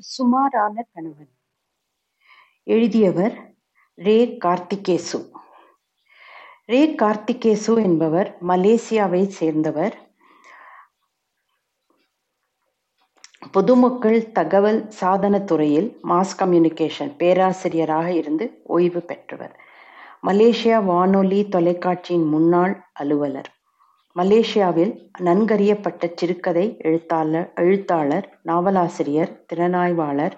ஒரு சுமாரான கணவன். எழுதியவர் ரே கார்த்திகேசு. ரே கார்த்திகேசு என்பவர் மலேசியாவை சேர்ந்தவர். பொதுமக்கள் தகவல் சாதனத் துறையில் மாஸ் கம்யூனிகேஷன் பேராசிரியராக இருந்து ஓய்வு பெற்றவர். மலேசியா வானொலி தொலைக்காட்சியின் முன்னாள் அலுவலர். மலேசியாவில் நன்கறியப்பட்ட சிறுகதை எழுத்தாளர் எழுத்தாளர் நாவலாசிரியர் திறனாய்வாளர்.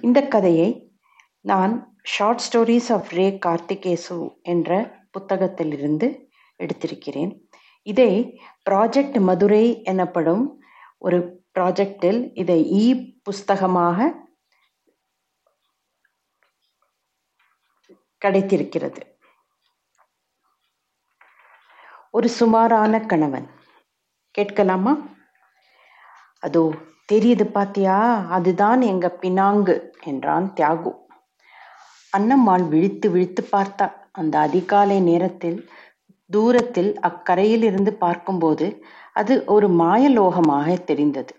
இந்த கதையை நான் short stories of Re Karthigesu என்ற புத்தகத்திலிருந்து எடுத்திருக்கிறேன். இதை ப்ராஜெக்ட் மதுரை எனப்படும் ஒரு ப்ராஜெக்டில் இதை இ புஸ்தகமாக கிடைத்திருக்கிறது. ஒரு சுமாரான கணவன். கேட்கலாமா? அதோ தெரியுது பாத்தியா? அதுதான் எங்க பினாங்கு என்றான் தியாகு. அன்னம்மாள் விழித்து விழித்து பார்த்தா அந்த அதிகாலை நேரத்தில் தூரத்தில் அக்கரையில் இருந்து பார்க்கும்போது அது ஒரு மாயலோகமாக தெரிந்தது.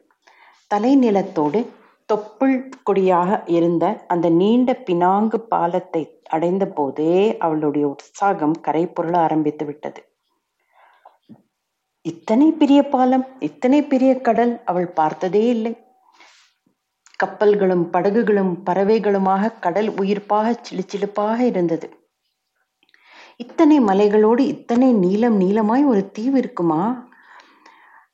தலைநிலத்தோடு தொப்புள் கொடியாக இருந்த அந்த நீண்ட பினாங்கு பாலத்தை அடைந்த போதே அவளுடைய உற்சாகம் கரை புரள ஆரம்பித்து விட்டது இத்தனை பெரிய பாலம் இத்தனை பெரிய கடல் அவள் பார்த்ததே இல்லை. கப்பல்களும் படகுகளும் பறவைகளுமாக கடல் உயிர்ப்பாக சிலுச்சிலுப்பாக இருந்தது. இத்தனை மலைகளோடு இத்தனை நீளம் நீளமாய் ஒரு தீவு இருக்குமா?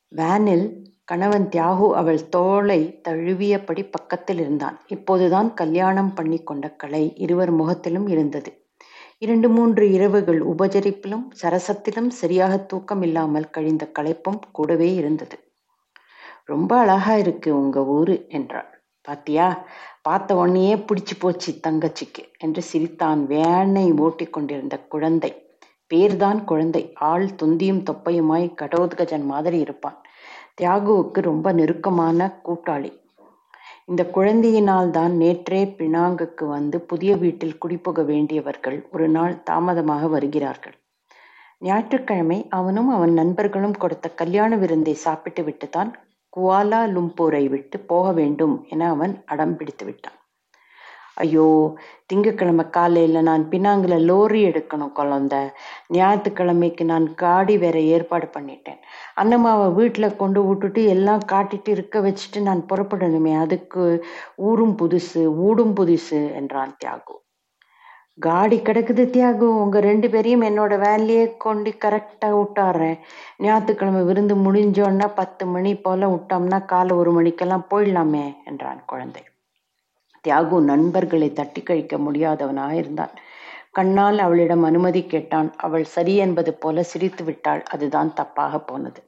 வேனில் கணவன் தியாகு அவள் தோளை தழுவியபடி பக்கத்தில் இருந்தான். இப்போதுதான் கல்யாணம் பண்ணி கொண்ட கலை இருவர் முகத்திலும் இருந்தது. இரண்டு மூன்று இரவுகள் உபச்சரிப்பிலும் சரசத்திலும் சரியாக தூக்கம் இல்லாமல் கழிந்த களைப்பும் கூடவே இருந்தது. ரொம்ப அழகா இருக்கு உங்க ஊரு என்றாள். பாத்தியா பார்த்த உடனேயே பிடிச்சு போச்சு தங்கச்சிக்கு என்று சிரித்தான் வேனை ஓட்டி கொண்டிருந்த குழந்தை. பேர்தான் குழந்தை. ஆள் துந்தியும் தொப்பையுமாய் கடோத்கஜன் மாதிரி இருப்பான். தியாகுவுக்கு ரொம்ப நெருக்கமான கூட்டாளி. இந்த குழந்தையினால் தான் நேற்றே பினாங்குக்கு வந்து புதிய வீட்டில் குடிபோக வேண்டியவர்கள் ஒரு நாள் தாமதமாக வருகிறார்கள். ஞாயிற்றுக்கிழமை அவனும் அவன் நண்பர்களும் கொடுத்த கல்யாண விருந்தை சாப்பிட்டு விட்டுத்தான் குவாலா லும்பூரை விட்டு போக வேண்டும் என அவன் அடம் பிடித்து விட்டான். ஐயோ திங்கக்கிழமை காலையில் நான் பினாங்கில் லோரி எடுக்கணும் குழந்த. ஞாயிற்றுக்கிழமைக்கு நான் காடி வேற ஏற்பாடு பண்ணிட்டேன். அண்ணம்மாவை வீட்டில் கொண்டு விட்டுட்டு எல்லாம் காட்டிட்டு இருக்க வச்சுட்டு நான் புறப்படணுமே. அதுக்கு ஊரும் புதுசு ஊடும் புதுசு என்றான் தியாகு. காடி கிடக்குது தியாகு. உங்க ரெண்டு பேரையும் என்னோட வேலையே கொண்டு கரெக்டாக விட்டாடுறேன் ஞாயிற்றுக்கிழமை விருந்து முடிஞ்சோன்னா பத்து மணி போல விட்டோம்னா காலை ஒரு மணிக்கெல்லாம் போயிடலாமே என்றான் குழந்தை. தியாகு நண்பர்களை தட்டி கழிக்க முடியாதவனாக இருந்தான். கண்ணால் அவளிடம் அனுமதி கேட்டான். அவள் சரி என்பது போல சிரித்து விட்டாள். அதுதான் தப்பாக போனது.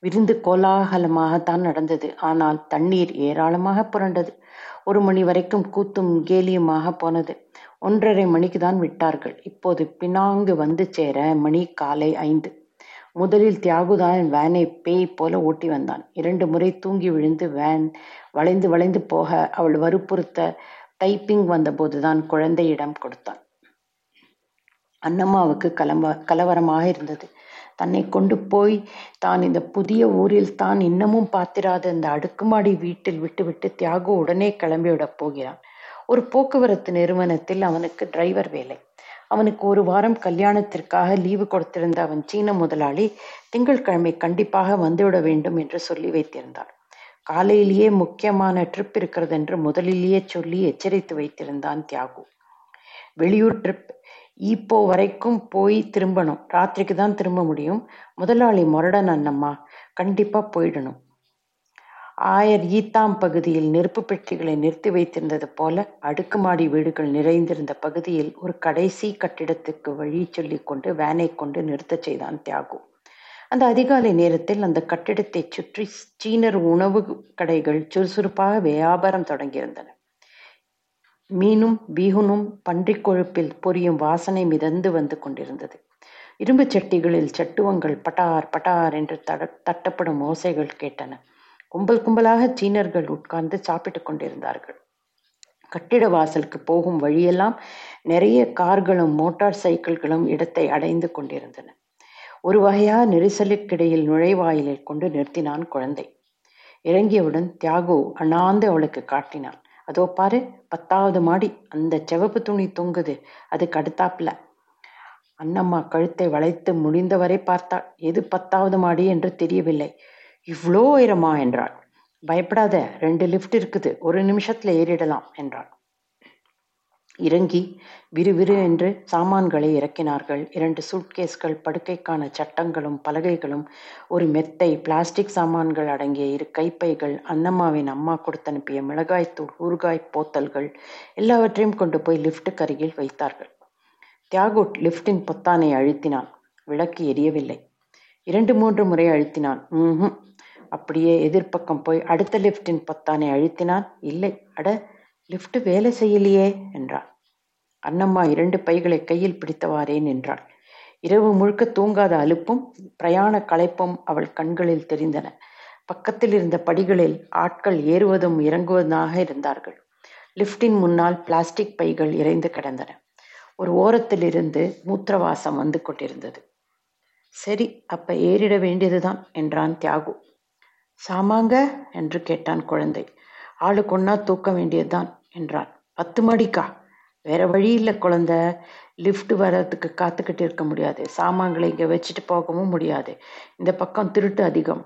விருந்து கோலாகலமாகத்தான் நடந்தது. ஆனால் தண்ணீர் ஏராளமாக புரண்டது. ஒரு மணி வரைக்கும் கூத்தும் கேலியுமாக போனது. ஒன்றரை மணிக்கு தான் விட்டார்கள். இப்போது பினாங்கு வந்து சேர மணி காலை ஐந்து. முதலில் தியாகுதான் வேனை பேய் போல ஓட்டி வந்தான். இரண்டு முறை தூங்கி விழுந்து வேன் வளைந்து வளைந்து போக அவள் வற்புறுத்த டைப்பிங் வந்தபோதுதான் குழந்தையிடம் கொடுத்தான். அன்னம்மாவுக்கு கலம்ப கலவரமாக இருந்தது. தன்னை கொண்டு போய் தான் இந்த புதிய ஊரில் தான் இன்னமும் பார்த்திராத இந்த அடுக்குமாடி வீட்டில் விட்டுவிட்டு தியாகு உடனே கிளம்பிவிடப் போகிறான். ஒரு போக்குவரத்து நிறுவனத்தில் அவனுக்கு டிரைவர் வேலை. அவனுக்கு ஒரு வாரம் கல்யாணத்திற்காக லீவு கொடுத்திருந்த அவன் சீன முதலாளி திங்கட்கிழமை கண்டிப்பாக வந்துவிட வேண்டும் என்று சொல்லி வைத்திருந்தார் காலையிலேயே முக்கியமான ட்ரிப் இருக்கிறது என்று முதலிலேயே சொல்லி எச்சரித்து வைத்திருந்தான் தியாகு. வெளியூர் ட்ரிப் இப்போ வரைக்கும் போய் திரும்பணும். ராத்திரிக்கு தான் திரும்ப முடியும். முதலாளி முரடன் அண்ணம்மா கண்டிப்பாக போயிடணும். ஆயர் ஈத்தாம் பகுதியில் நெருப்பு பெட்டிகளை நிறுத்தி வைத்திருந்தது போல அடுக்குமாடி வீடுகள் நிறைந்திருந்த பகுதியில் ஒரு கடைசி கட்டிடத்துக்கு வழி சொல்லி கொண்டு வேனை கொண்டு நிறுத்தச் செய்தான் தியாகு. அந்த அதிகாலை நேரத்தில் அந்த கட்டிடத்தை சுற்றி சீனர் உணவு கடைகள் சுறுசுறுப்பாக வியாபாரம் தொடங்கியிருந்தன. மீனும் பீகுனும் பன்றிக் கொழுப்பில் பொரியும் வாசனை மிதந்து வந்து கொண்டிருந்தது. இரும்பு சட்டிகளில் சட்டுவங்கள் பட்டார் பட்டார் என்று தட தட்டப்படும் ஓசைகள் கேட்டன. கும்பல் கும்பலாக சீனர்கள் உட்கார்ந்து சாப்பிட்டுக் கொண்டிருந்தார்கள். கட்டிட வாசலுக்கு போகும் வழியெல்லாம் நிறைய கார்களும் மோட்டார் சைக்கிள்களும் இடத்தை அடைந்து கொண்டிருந்தன. ஒரு வகையா நெரிசலுக்கிடையில் நுழைவாயிலை கொண்டு நிறுத்தினான் குழந்தை. இறங்கியவுடன் தியாகு அண்ணாந்து அவளுக்கு காட்டினான். அதோ பாரு பத்தாவது மாடி அந்த செவப்பு துணி தொங்குது அதுக்கு அடுத்தாப்புல. அண்ணம்மா கழுத்தை வளைத்து முடிந்தவரை பார்த்தாள். எது பத்தாவது மாடி என்று தெரியவில்லை. இவ்வளோ உயரமா என்றாள். பயப்படாத ரெண்டு லிஃப்ட் இருக்குது. ஒரு நிமிஷத்துல ஏறிடலாம் என்றாள். இறங்கி விறுவிறு என்று சாமான்களை இறக்கினார்கள். இரண்டு சூட்கேஸ்கள் படுக்கைக்கான சட்டங்களும் பலகைகளும் ஒரு மெத்தை பிளாஸ்டிக் சாமான்கள் அடங்கிய இரு கைப்பைகள் அன்னம்மாவின் அம்மா கொடுத்தனுப்பிய மிளகாய்த்தூள் ஊறுகாய் போத்தல்கள் எல்லாவற்றையும் கொண்டு போய் லிஃப்ட்டுக்கு அருகில் வைத்தார்கள். தியாகுட் லிஃப்டின் பொத்தானை அழுத்தினான். விளக்கு எரியவில்லை. இரண்டு மூன்று முறை அழுத்தினான். ம் அப்படியே எதிர்ப்பக்கம் போய் அடுத்த லிஃப்டின் பொத்தானை அழுத்தினான்? இல்லை. அட லிஃப்ட் வேலை செய்யலையே என்றாள். அன்னம்மா இரண்டு பைகளை கையில் பிடித்தவாறே நின்றாள் இரவு முழுக்க தூங்காத அலுப்பும் பிரயாண களைப்பும் அவள் கண்களில் தெரிந்தன. பக்கத்தில் இருந்த படிகளில் ஆட்கள் ஏறுவதும் இறங்குவதாக இருந்தார்கள். லிஃப்டின் முன்னால் பிளாஸ்டிக் பைகள் இறைந்து கிடந்தன. ஒரு ஓரத்தில் இருந்து மூத்திரவாசம் வந்து கொண்டிருந்தது. சரி அப்ப ஏறிட வேண்டியதுதான் என்றான் தியாகு. சாமாங்க? என்று கேட்டான் குழந்தை. ஆளுக்கு ஒன்னா தூக்க வேண்டியதுதான் என்றான் பத்து மடிக்கா வேற வழி இல்லை குழந்த. லிஃப்ட் வர்றதுக்கு காத்துக்கிட்டு இருக்க முடியாது. சாமான்களை இங்கே வச்சுட்டு போகவும் முடியாது. இந்த பக்கம் திருட்டு அதிகம்.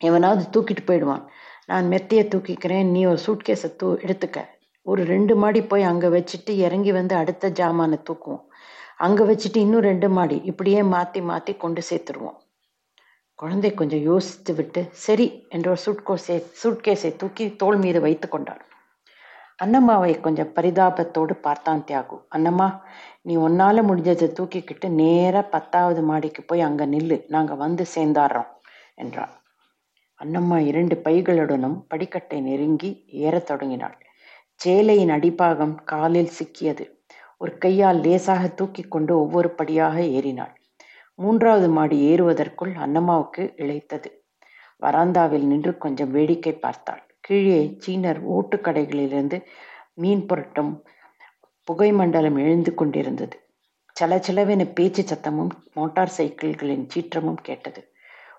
எவனாவது தூக்கிட்டு போயிடுவான். நான் மெத்தையை தூக்கிக்கிறேன். நீ ஒரு சூட்கேஸை தூ எடுத்துக்க. ஒரு ரெண்டு மாடி போய் அங்கே வச்சுட்டு இறங்கி வந்து அடுத்த ஜாமானை தூக்குவோம். அங்கே வச்சுட்டு இன்னும் ரெண்டு மாடி. இப்படியே மாற்றி மாற்றி கொண்டு சேர்த்துருவோம். குழந்தை கொஞ்சம் யோசித்து விட்டு சரி என்ற ஒரு சூட்கோஸை சூட்கேஸை தூக்கி தோல் மீது வைத்து கொண்டாள். அன்னம்மாவை கொஞ்சம் பரிதாபத்தோடு பார்த்தான் தியாகு. அன்னம்மா நீ ஒன்னால முடிஞ்சதை தூக்கிக்கிட்டு நேர பத்தாவது மாடிக்கு போய் அங்க நில்லு. நாங்க வந்து சேர்ந்தாடுறோம் என்றாள். அன்னம்மா இரண்டு பைகளுடனும் படிக்கட்டை நெருங்கி ஏறத் தொடங்கினாள். சேலையின் அடிப்பாகம் காலில் சிக்கியது. ஒரு கையால் லேசாக தூக்கி கொண்டு ஒவ்வொரு படியாக ஏறினாள். மூன்றாவது மாடி ஏறுவதற்குள் அன்னம்மாவுக்கு இழைத்தது. வராந்தாவில் நின்று கொஞ்சம் வேடிக்கை பார்த்தாள். கீழே சீனர் ஓட்டுக்கடைகளிலிருந்து மீன் புரட்டும் புகை மண்டலம் எழுந்து கொண்டிருந்தது. சலச்சலவென பேச்சு சத்தமும் மோட்டார் சைக்கிள்களின் சீற்றமும் கேட்டது.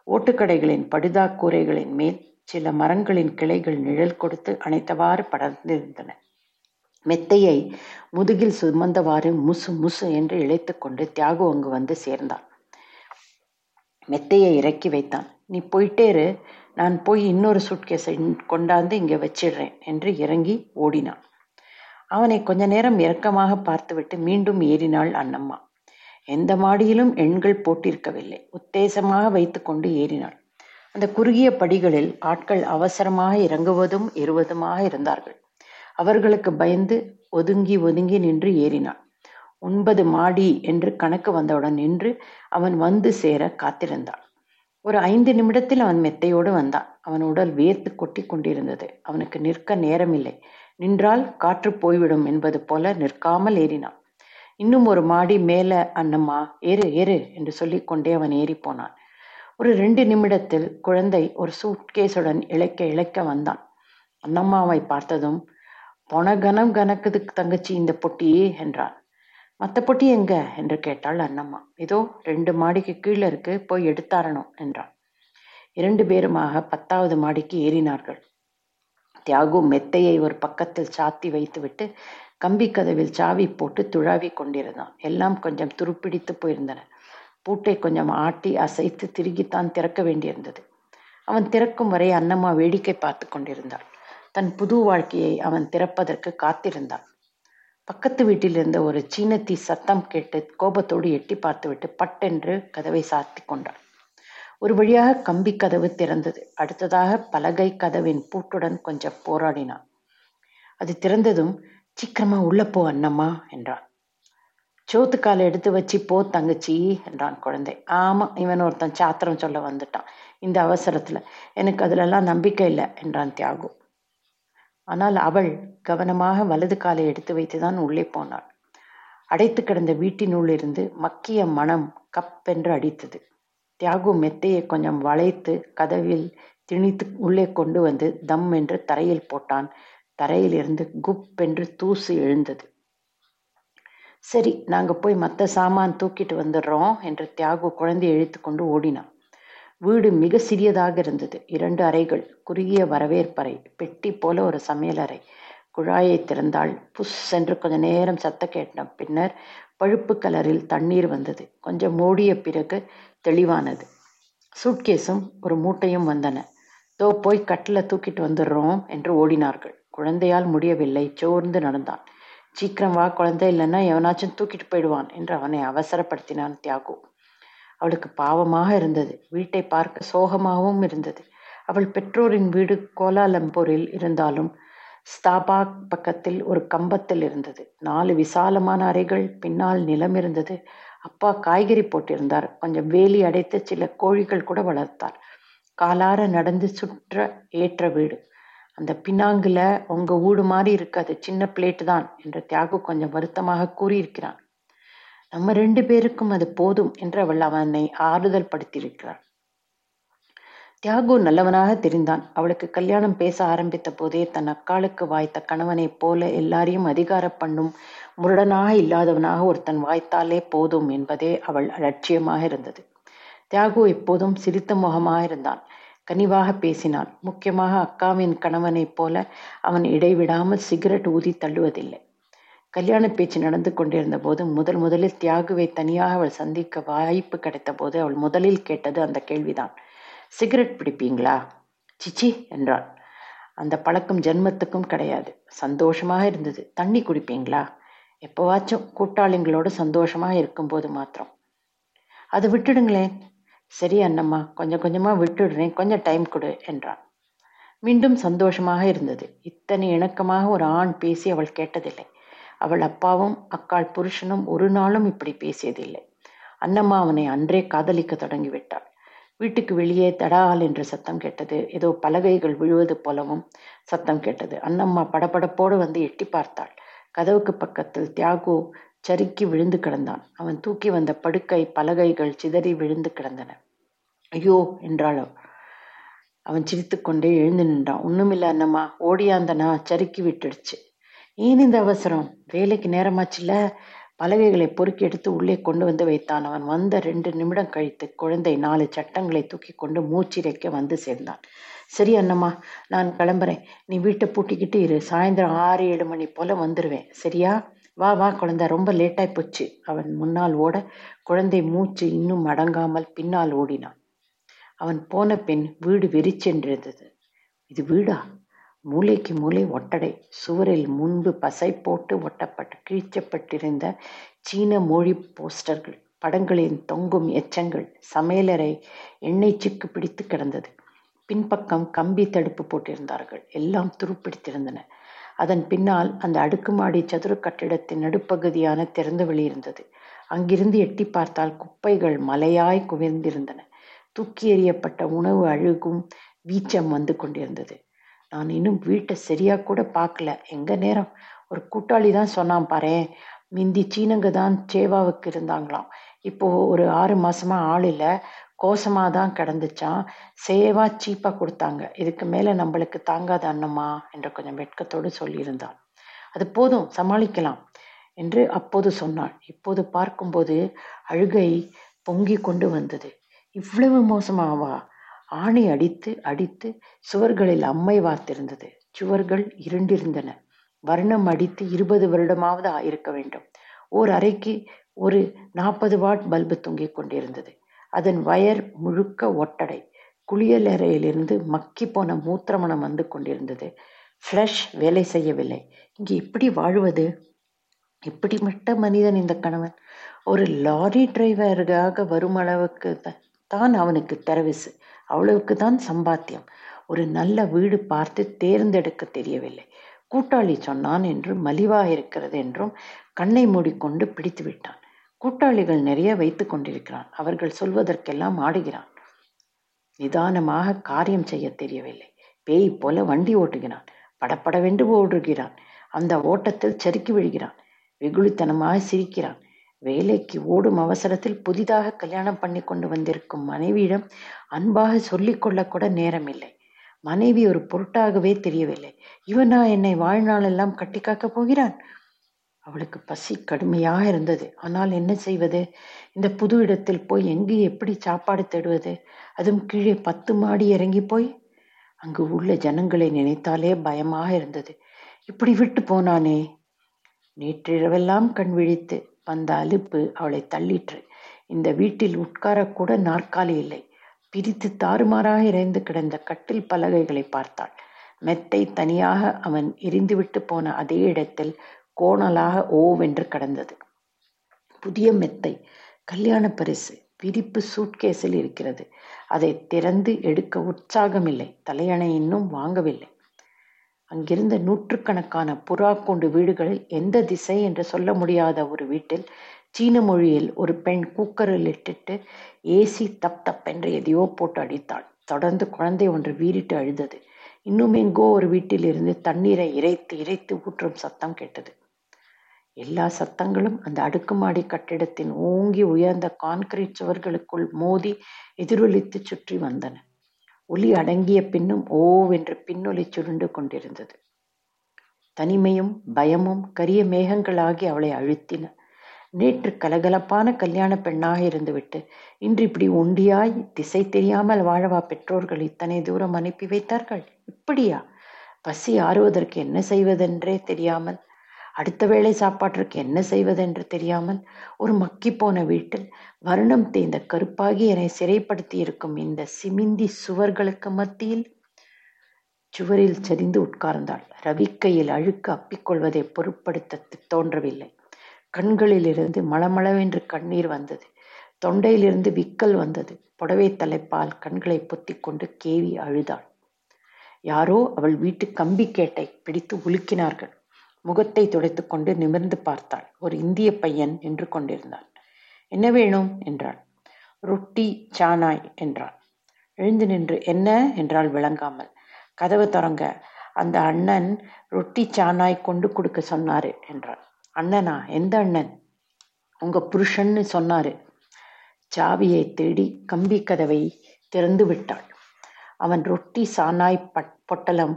ஓட்டுக்கடைகளின் படுதா கூரைகளின் மேல் சில மரங்களின் கிளைகள் நிழல் கொடுத்து அணைத்தவாறு படர்ந்திருந்தன. மெத்தையை முதுகில் சுமந்தவாறு முசு முசு என்று இழைத்துக்கொண்டு தியாகு அங்கு வந்து சேர்ந்தான் மெத்தையை இறக்கி வைத்தான். நீ போயிட்டேரு நான் போய் இன்னொரு சுட்கேஸை கொண்டாந்து இங்கே வச்சிடுறேன் என்று இறங்கி ஓடினான். அவனை கொஞ்ச நேரம் இரக்கமாக பார்த்துவிட்டு மீண்டும் ஏறினாள் அண்ணம்மா. எந்த மாடியிலும் எண்கள் போட்டிருக்கவில்லை. உத்தேசமாக வைத்துக்கொண்டு ஏறினாள். அந்த குறுகிய படிகளில் ஆட்கள் அவசரமாக இறங்குவதும் ஏறுவதுமாக இருந்தார்கள். அவர்களுக்கு பயந்து ஒதுங்கி ஒதுங்கி நின்று ஏறினாள். ஒன்பது மாடி என்று கணக்கு வந்தவுடன் நின்று அவன் வந்து சேர காத்திருந்தான். ஒரு ஐந்து நிமிடத்தில் அவன் மெத்தையோடு வந்தான். அவன் உடல் வேர்த்து கொட்டி கொண்டிருந்தது. அவனுக்கு நிற்க நேரமில்லை. நின்றால் காற்று போய்விடும் என்பது போல நிற்காமல் ஏறினான். இன்னும் ஒரு மாடி மேல அண்ணம்மா ஏறு ஏறு என்று சொல்லிக்கொண்டே அவன் ஏறி போனான். ஒரு ரெண்டு நிமிடத்தில் குழந்தை ஒரு சூட்கேஸுடன் இழைக்க இழைக்க வந்தான். அண்ணம்மாவை பார்த்ததும் பொன கனம் கணக்குது தங்கச்சி இந்த பொட்டியே என்றான். மற்ற பொட்டி எங்க? என்று கேட்டாள் அண்ணம்மா. இதோ ரெண்டு மாடிக்கு கீழே இருக்கு போய் எடுத்தாரணும் என்றான் இரண்டு பேருமாக பத்தாவது மாடிக்கு ஏறினார்கள். தியாகு மெத்தையை ஒரு பக்கத்தில் சாத்தி வைத்துவிட்டு கம்பி கதவில் சாவி போட்டு துழாவி கொண்டிருந்தான். எல்லாம் கொஞ்சம் துருப்பிடித்து போயிருந்தன. பூட்டை கொஞ்சம் ஆட்டி அசைத்து திருகித்தான் திறக்க வேண்டியிருந்தது. அவன் திறக்கும் வரை அன்னம்மா வேடிக்கை பார்த்து கொண்டிருந்தாள். தன் புது வாழ்க்கையை அவன் திறப்பதற்கு காத்திருந்தான் பக்கத்து வீட்டில் இருந்த ஒரு சீனத்தி சத்தம் கேட்டு கோபத்தோடு எட்டி பார்த்துவிட்டு பட்டென்று கதவை சாத்தி கொண்டாள். ஒரு வழியாக கம்பி கதவு திறந்தது. அடுத்ததாக பலகை கதவின் பூட்டுடன் கொஞ்சம் போராடினான் அது திறந்ததும் சீக்கிரமா உள்ள போ அண்ணம்மா என்றான் சோத்துக்கால எடுத்து வச்சு போ தங்கச்சி என்றான் குழந்தை. ஆமா இவன் ஒருத்தன் சாத்திரம் சொல்ல வந்துட்டான். இந்த அவசரத்துல. எனக்கு அதுலெல்லாம் நம்பிக்கை இல்லை என்றான் தியாகு. ஆனால் அவள் கவனமாக வலது காலை எடுத்து வைத்துதான் உள்ளே போனாள். அடைத்து கிடந்த வீட்டினுள் இருந்து மக்கிய மனம் கப்பென்று அடித்தது. தியாகு மெத்தையை கொஞ்சம் வளைத்து கதவில் திணித்து உள்ளே கொண்டு வந்து தம் என்று தரையில் போட்டான். தரையில் இருந்து குப் என்று தூசு எழுந்தது. சரி நாங்க போய் மற்ற சாமான் தூக்கிட்டு வந்துடுறோம் என்று தியாகு குழந்தையை இழுத்து கொண்டு ஓடினான். வீடு மிக சிறியதாக இருந்தது. இரண்டு அறைகள் குறுகிய வரவேற்பறை பெட்டி போல ஒரு சமையலறை குழாயை திறந்தால் புஷ் என்று கொஞ்ச நேரம் சத்த கேட்டோம். பின்னர் பழுப்பு கலரில் தண்ணீர் வந்தது. கொஞ்சம் மூடிய பிறகு தெளிவானது. சூட்கேஸும் ஒரு மூட்டையும் வந்தன. தோ போய் கட்டில் தூக்கிட்டு வந்துடுறோம் என்று ஓடினார்கள். குழந்தையால் முடியவில்லை. சோர்ந்து நடந்தான். சீக்கிரம் வா குழந்தை இல்லைன்னா எவனாச்சும் தூக்கிட்டு போயிடுவான் என்று அவனை அவசரப்படுத்தினான் தியாகு. அவளுக்கு பாவமாக இருந்தது. வீட்டை பார்க்க சோகமாகவும் இருந்தது. அவள் பெற்றோரின் வீடு கோலாலம்பூரில் இருந்தாலும் ஸ்தாபாக் பக்கத்தில் ஒரு கம்பத்தில் இருந்தது. நாலு விசாலமான அறைகள் பின்னால் நிலம் இருந்தது. அப்பா காய்கறி போட்டிருந்தார். கொஞ்சம் வேலி அடைத்து சில கோழிகள் கூட வளர்த்தார். காலார நடந்து சுற்ற ஏற்ற வீடு. அந்த பின்னாங்கில் உங்க வீடு மாதிரி இருக்காது சின்ன பிளேட்டு தான் என்று தியாகு கொஞ்சம் வருத்தமாக கூறியிருக்கிறான். நம்ம ரெண்டு பேருக்கும் அது போதும் என்று அவள் அவனை ஆறுதல் படுத்தியிருக்கிறாள். தியாகு நல்லவனாக தெரிந்தான். அவளுக்கு கல்யாணம் பேச ஆரம்பித்த போதே தன் அக்காளுக்கு வாய்த்த கணவனைப் போல எல்லாரையும் அதிகார பண்ணும் முரடனாக இல்லாதவனாக ஒருத்தன் வாய்த்தாலே போதும் என்பதே அவள் லட்சியமாக இருந்தது. தியாகு எப்போதும் சிரித்த முகமாக இருந்தான். கனிவாக பேசினான் முக்கியமாக அக்காவின் கணவனைப் போல அவன் இடைவிடாமல் சிகரெட் ஊதி தள்ளுவதில்லை. கல்யாண பேச்சு நடந்து கொண்டிருந்த போது முதல் முதலில் தியாகுவை தனியாக அவள் சந்திக்க வாய்ப்பு கிடைத்த போது அவள் முதலில் கேட்டது அந்த கேள்விதான். சிகரெட் பிடிப்பீங்களா? சிச்சி என்றாள். அந்த பழக்கம் ஜென்மத்துக்கும் கிடையாது. சந்தோஷமாக இருந்தது. தண்ணி குடிப்பீங்களா? எப்போவாச்சும். கூட்டாளிங்களோடு சந்தோஷமாக இருக்கும்போது மாத்திரம். அது விட்டுடுங்களேன். சரி அண்ணம்மா. கொஞ்சம் கொஞ்சமாக விட்டுடுறேன். கொஞ்சம் டைம் கொடு என்றான் மீண்டும் சந்தோஷமாக இருந்தது. இத்தனை இணக்கமாக ஒரு ஆண் பேசி அவள் கேட்டதில்லை. அவள் அப்பாவும் அக்காள் புருஷனும் ஒரு நாளும் இப்படி பேசியதில்லை. அன்னம்மா அவனை அன்றே காதலிக்க தொடங்கிவிட்டாள். வீட்டுக்கு வெளியே தடால் என்று சத்தம் கேட்டது. ஏதோ பலகைகள் விழுவது போலவும் சத்தம் கேட்டது. அன்னம்மா படபடப்போடு வந்து எட்டி பார்த்தாள். கதவுக்கு பக்கத்தில் தியாகு சறுக்கி விழுந்து கிடந்தான். அவன் தூக்கி வந்த படுக்கை பலகைகள் சிதறி விழுந்து கிடந்தன. ஐயோ என்றாள் அவன் சிரித்துக்கொண்டே எழுந்து நின்றான். ஒண்ணுமில்ல அண்ணம்மா. ஓடியாந்தனா சறுக்கி விட்டுடுச்சு. ஏன் இந்த அவசரம். வேலைக்கு நேரமாச்சுல பலகைகளை பொறுக்கி எடுத்து உள்ளே கொண்டு வந்து வைத்தான் அவன். வந்த ரெண்டு நிமிடம் கழித்து குழந்தை நாலு சட்டங்களை தூக்கி கொண்டு மூச்சிரைக்க வந்து சேர்ந்தான். சரி அண்ணம்மா நான் கிளம்புறேன். நீ வீட்டை பூட்டிக்கிட்டு இரு. சாயந்தரம் ஆறு ஏழு மணி போல வந்துடுவேன் சரியா? வா வா குழந்தை. ரொம்ப லேட்டாய் போச்சு. அவன் முன்னால் ஓட குழந்தை மூச்சு இன்னும் அடங்காமல் பின்னால் ஓடினான். அவன் போன பின் வீடு வெறிச்சென்றிருந்தது. இது வீடா? மூளைக்கு மூளை ஒட்டடை. சுவரில் முன்பு பசை போட்டு ஒட்டப்பட்டு கிழிச்சப்பட்டிருந்த சீன மொழி போஸ்டர்கள் படங்களின் தொங்கும் எச்சங்கள் சமையலறை எண்ணெய் சிக்கு பிடித்து கிடந்தது. பின்பக்கம் கம்பி தடுப்பு போட்டிருந்தார்கள். எல்லாம் துருப்பிடித்திருந்தன. அதன் பின்னால் அந்த அடுக்குமாடி சதுர கட்டிடத்தின் நடுப்பகுதியான திறந்த வெளி இருந்தது. அங்கிருந்து எட்டி பார்த்தால் குப்பைகள் மலையாய் குவிந்திருந்தன. தூக்கி எறியப்பட்ட உணவு அழுகும் வீச்சம் வந்து கொண்டிருந்தது. நான் இன்னும் வீட்டை சரியாக கூட பார்க்கல. எங்கள் நேரம்? ஒரு கூட்டாளி தான் சொன்னான் பாரு. மிந்தி சீனங்க தான் சேவாவுக்கு இருந்தாங்களாம். இப்போது ஒரு ஆறு மாதமாக ஆள் இல்லை. கோசமாக தான் கிடந்துச்சான் சேவா சீப்பாக கொடுத்தாங்க. இதுக்கு மேலே நம்மளுக்கு தாங்காத அண்ணம்மா என்று கொஞ்சம் வெட்கத்தோடு சொல்லியிருந்தான். அது போதும் சமாளிக்கலாம் என்று அப்போது சொன்னாள். இப்போது பார்க்கும்போது அழுகை பொங்கி கொண்டு வந்தது. இவ்வளவு மோசமாவா? ஆணி அடித்து அடித்து சுவர்களில் அம்மை வார்த்திருந்தது சுவர்கள் இருண்டிருந்தன. வர்ணம் அடித்து இருபது வருடமாவது இருக்க வேண்டும். ஓர் அறைக்கு ஒரு நாற்பது வாட் பல்பு தொங்கிக் கொண்டிருந்தது. அதன் வயர் முழுக்க ஒட்டடை. குளியலறையிலிருந்து மக்கி போன மூத்திரமணம் வந்து கொண்டிருந்தது. ஃப்ளஷ் வேலை செய்யவில்லை. இங்கே எப்படி வாழ்வது? இப்படிப்பட்ட மனிதன் இந்த கணவன்? ஒரு லாரி டிரைவருக்காக வரும் அளவுக்கு தான் அவனுக்கு தெரவிசு அவ்வளவுக்கு தான் சம்பாத்தியம். ஒரு நல்ல வீடு பார்த்து தேர்ந்தெடுக்க தெரியவில்லை. கூட்டாளி சொன்னான் என்று மலிவாக இருக்கிறது என்றும் கண்ணை மூடிக்கொண்டு பிடித்து விட்டான். கூட்டாளிகள் நிறைய வைத்து கொண்டிருக்கிறான். அவர்கள் சொல்வதற்கெல்லாம் ஆடுகிறான். நிதானமாக காரியம் செய்ய தெரியவில்லை. பேய் போல வண்டி ஓட்டுகிறான். படப்படவென்று ஓடுகிறான். அந்த ஓட்டத்தில் செருக்கி விழுகிறான். வெகுளித்தனமாக சிரிக்கிறான். வேலைக்கு ஓடும் அவசரத்தில் புதிதாக கல்யாணம் பண்ணி கொண்டு வந்திருக்கும் மனைவியிடம் அன்பாக சொல்லிக்கொள்ள கூட நேரமில்லை. மனைவி ஒரு பொருட்டாகவே தெரியவில்லை. இவனா என்னை வாழ்நாளெல்லாம் கட்டி காக்கப் போகிறான்? அவளுக்கு பசி கடுமையாக இருந்தது. ஆனால் என்ன செய்வது? இந்த புது இடத்தில் போய் எங்கே எப்படி சாப்பாடு தேடுவது? அதுவும் கீழே பத்து மாடி இறங்கி போய்? அங்கு உள்ள ஜனங்களை நினைத்தாலே பயமாக இருந்தது. இப்படி விட்டு போனானே? நேற்றிரவெல்லாம் கண் விழித்து வந்த அலுப்பு அவளை தள்ளிற்று. இந்த வீட்டில் உட்காரக்கூட நாற்காலி இல்லை. பிரித்து தாறுமாறாக இறைந்து கிடந்த கட்டில் பலகைகளை பார்த்தாள். மெத்தை தனியாக அவன் எரிந்துவிட்டு போன அதே இடத்தில் கோணலாக ஓவென்று கடந்தது. புதிய மெத்தை கல்யாண பரிசு விரிப்பு சூட்கேஸில் இருக்கிறது. அதை திறந்து எடுக்க உற்சாகமில்லை. தலையணை இன்னும் வாங்கவில்லை. அங்கிருந்த நூற்றுக்கணக்கான புறா கொண்டு வீடுகளில் எந்த திசை என்று சொல்ல முடியாத ஒரு வீட்டில் சீன மொழியில் ஒரு பெண் குக்கரில் இட்டுட்டு ஏசி தப் தப் என்று எதையோ போட்டு அடித்தாள். தொடர்ந்து குழந்தை ஒன்று வீறிட்டு அழுதது. இன்னும் எங்கோ ஒரு வீட்டில் இருந்து தண்ணீரை இறைத்து இறைத்து ஊற்றும் சத்தம் கேட்டது. எல்லா சத்தங்களும் அந்த அடுக்குமாடி கட்டிடத்தின் ஓங்கி உயர்ந்த கான்கிரீட் சுவர்களுக்குள் மோதி எதிரொலித்து சுற்றி வந்தன. ஒலி அடங்கிய பின்னும் ஓவென்று பின்னொலி சுருண்டு கொண்டிருந்தது. தனிமையும் பயமும் கரிய மேகங்களாகி அவளை அழுத்தின. நேற்று கலகலப்பான கல்யாண பெண்ணாக இருந்துவிட்டு இன்று இப்படி ஒண்டியாய் திசை தெரியாமல் வாழவா பெற்றோர்கள் இத்தனை தூரம் அனுப்பி வைத்தார்கள்? இப்படியா? பசி ஆறுவதற்கு என்ன செய்வதென்றே தெரியாமல் அடுத்த வேளை சாப்பாட்டிற்கு என்ன செய்வதென்று தெரியாமல் ஒரு மக்கிப்போன போன வீட்டில் வருணம் தேய்ந்த கருப்பாகி என்னை சிறைப்படுத்தி இருக்கும் இந்த சிமிந்தி சுவர்களுக்கு மத்தியில் சுவரில் சரிந்து உட்கார்ந்தாள். ரவிக்கையில் அழுக்கு அப்பிக்கொள்வதை பொருட்படுத்த தோன்றவில்லை. கண்களிலிருந்து மளமளவென்று கண்ணீர் வந்தது. தொண்டையிலிருந்து விக்கல் வந்தது. புடவை தலைப்பால் கண்களை பொத்திக்கொண்டு கேவி அழுதாள். யாரோ அவள் வீட்டு கம்பி கேட்டை பிடித்து உலுக்கினார்கள். முகத்தை துடைத்துக்கொண்டு நிமிர்ந்து பார்த்தாள். ஒரு இந்திய பையன் நின்று கொண்டிருந்தான். என்ன வேணும்? என்றாள். ரொட்டி சானாய் என்றான் எழுந்து நின்று என்ன? என்றால் விளங்காமல். கதவு தொடங்க அந்த அண்ணன் ரொட்டி சானாய் கொண்டு கொடுக்க சொன்னாரு என்றான் அண்ணனா? எந்த அண்ணன்? உங்க புருஷன்னு சொன்னாரு. சாவியை தேடி கம்பி கதவை திறந்து விட்டாள். அவன் ரொட்டி சானாய் பொட்டலம்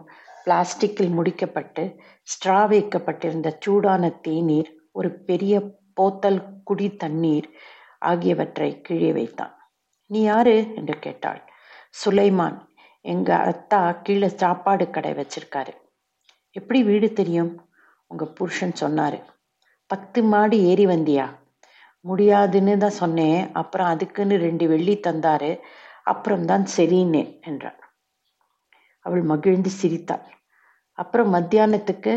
பிளாஸ்டிக்கில் முடிக்கப்பட்டு ஸ்ட்ரா வைக்கப்பட்டிருந்த சூடான தேநீர் ஒரு பெரிய போத்தல் குடி தண்ணீர் ஆகியவற்றை கீழே வைத்தான். நீ யாரு? என்று கேட்டாள். சுலைமான். எங்க அத்தா கீழே சாப்பாடு கடை வச்சிருக்காரு. எப்படி வீடு தெரியும்? உங்க புருஷன் சொன்னாரு. பத்து மாடி ஏறி வந்தியா? முடியாதுன்னு தான் சொன்னேன். அப்புறம் அதுக்குன்னு ரெண்டு வெள்ளி தந்தாரு. அப்புறம்தான் சரின்னு என்றாள். அவள் மகிழ்ந்து சிரித்தாள். அப்புறம் மத்தியானத்துக்கு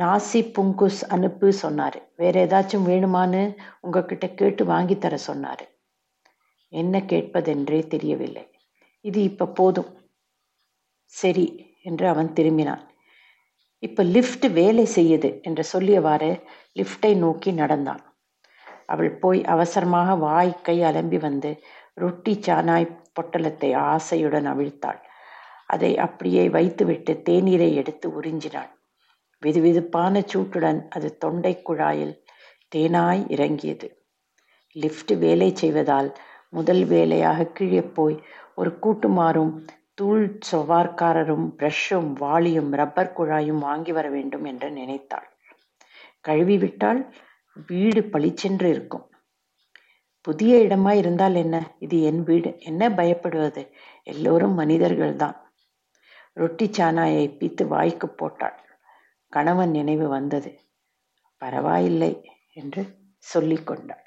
நாசி புங்குஸ் அனுப்பு சொன்னார். வேற ஏதாச்சும் வேணுமான்னு உங்ககிட்ட கேட்டு வாங்கி தர சொன்னார். என்ன கேட்பதென்றே தெரியவில்லை. இது இப்போ போதும். சரி என்று அவன் திரும்பினான். இப்போ லிஃப்ட் வேலை செய்யுது என்று சொல்லியவாறு லிஃப்டை நோக்கி நடந்தான். அவள் போய் அவசரமாக வாய் கை அலம்பி வந்து ரொட்டி சானாய் பொட்டலத்தை ஆசையுடன் அவிழ்த்தாள். அதை அப்படியே வைத்துவிட்டு தேநீரை எடுத்து உறிஞ்சினான் வெதுவெதுப்பான சூட்டுடன் அது தொண்டை குழாயில் தேனாய் இறங்கியது. லிஃப்ட் வேலை செய்வதால் முதல் வேலையாக கீழே போய் ஒரு கூட்டுமாறும் தூள் சொவார்காரரும் பிரஷும் வாளியும் ரப்பர் குழாயும் வாங்கி வர வேண்டும் என்று நினைத்தாள். கழுவி விட்டால் வீடு பளிச்சென்று இருக்கும். புதிய இடமா இருந்தால் என்ன? இது என் வீடு. என்ன பயப்படுவது? எல்லோரும் மனிதர்கள்தான். ரொட்டி சானாயை பீத்து வாய்க்கு போட்டாள். கணவன் நினைவு வந்தது. பரவாயில்லை என்று சொல்லிக் கொண்டாள்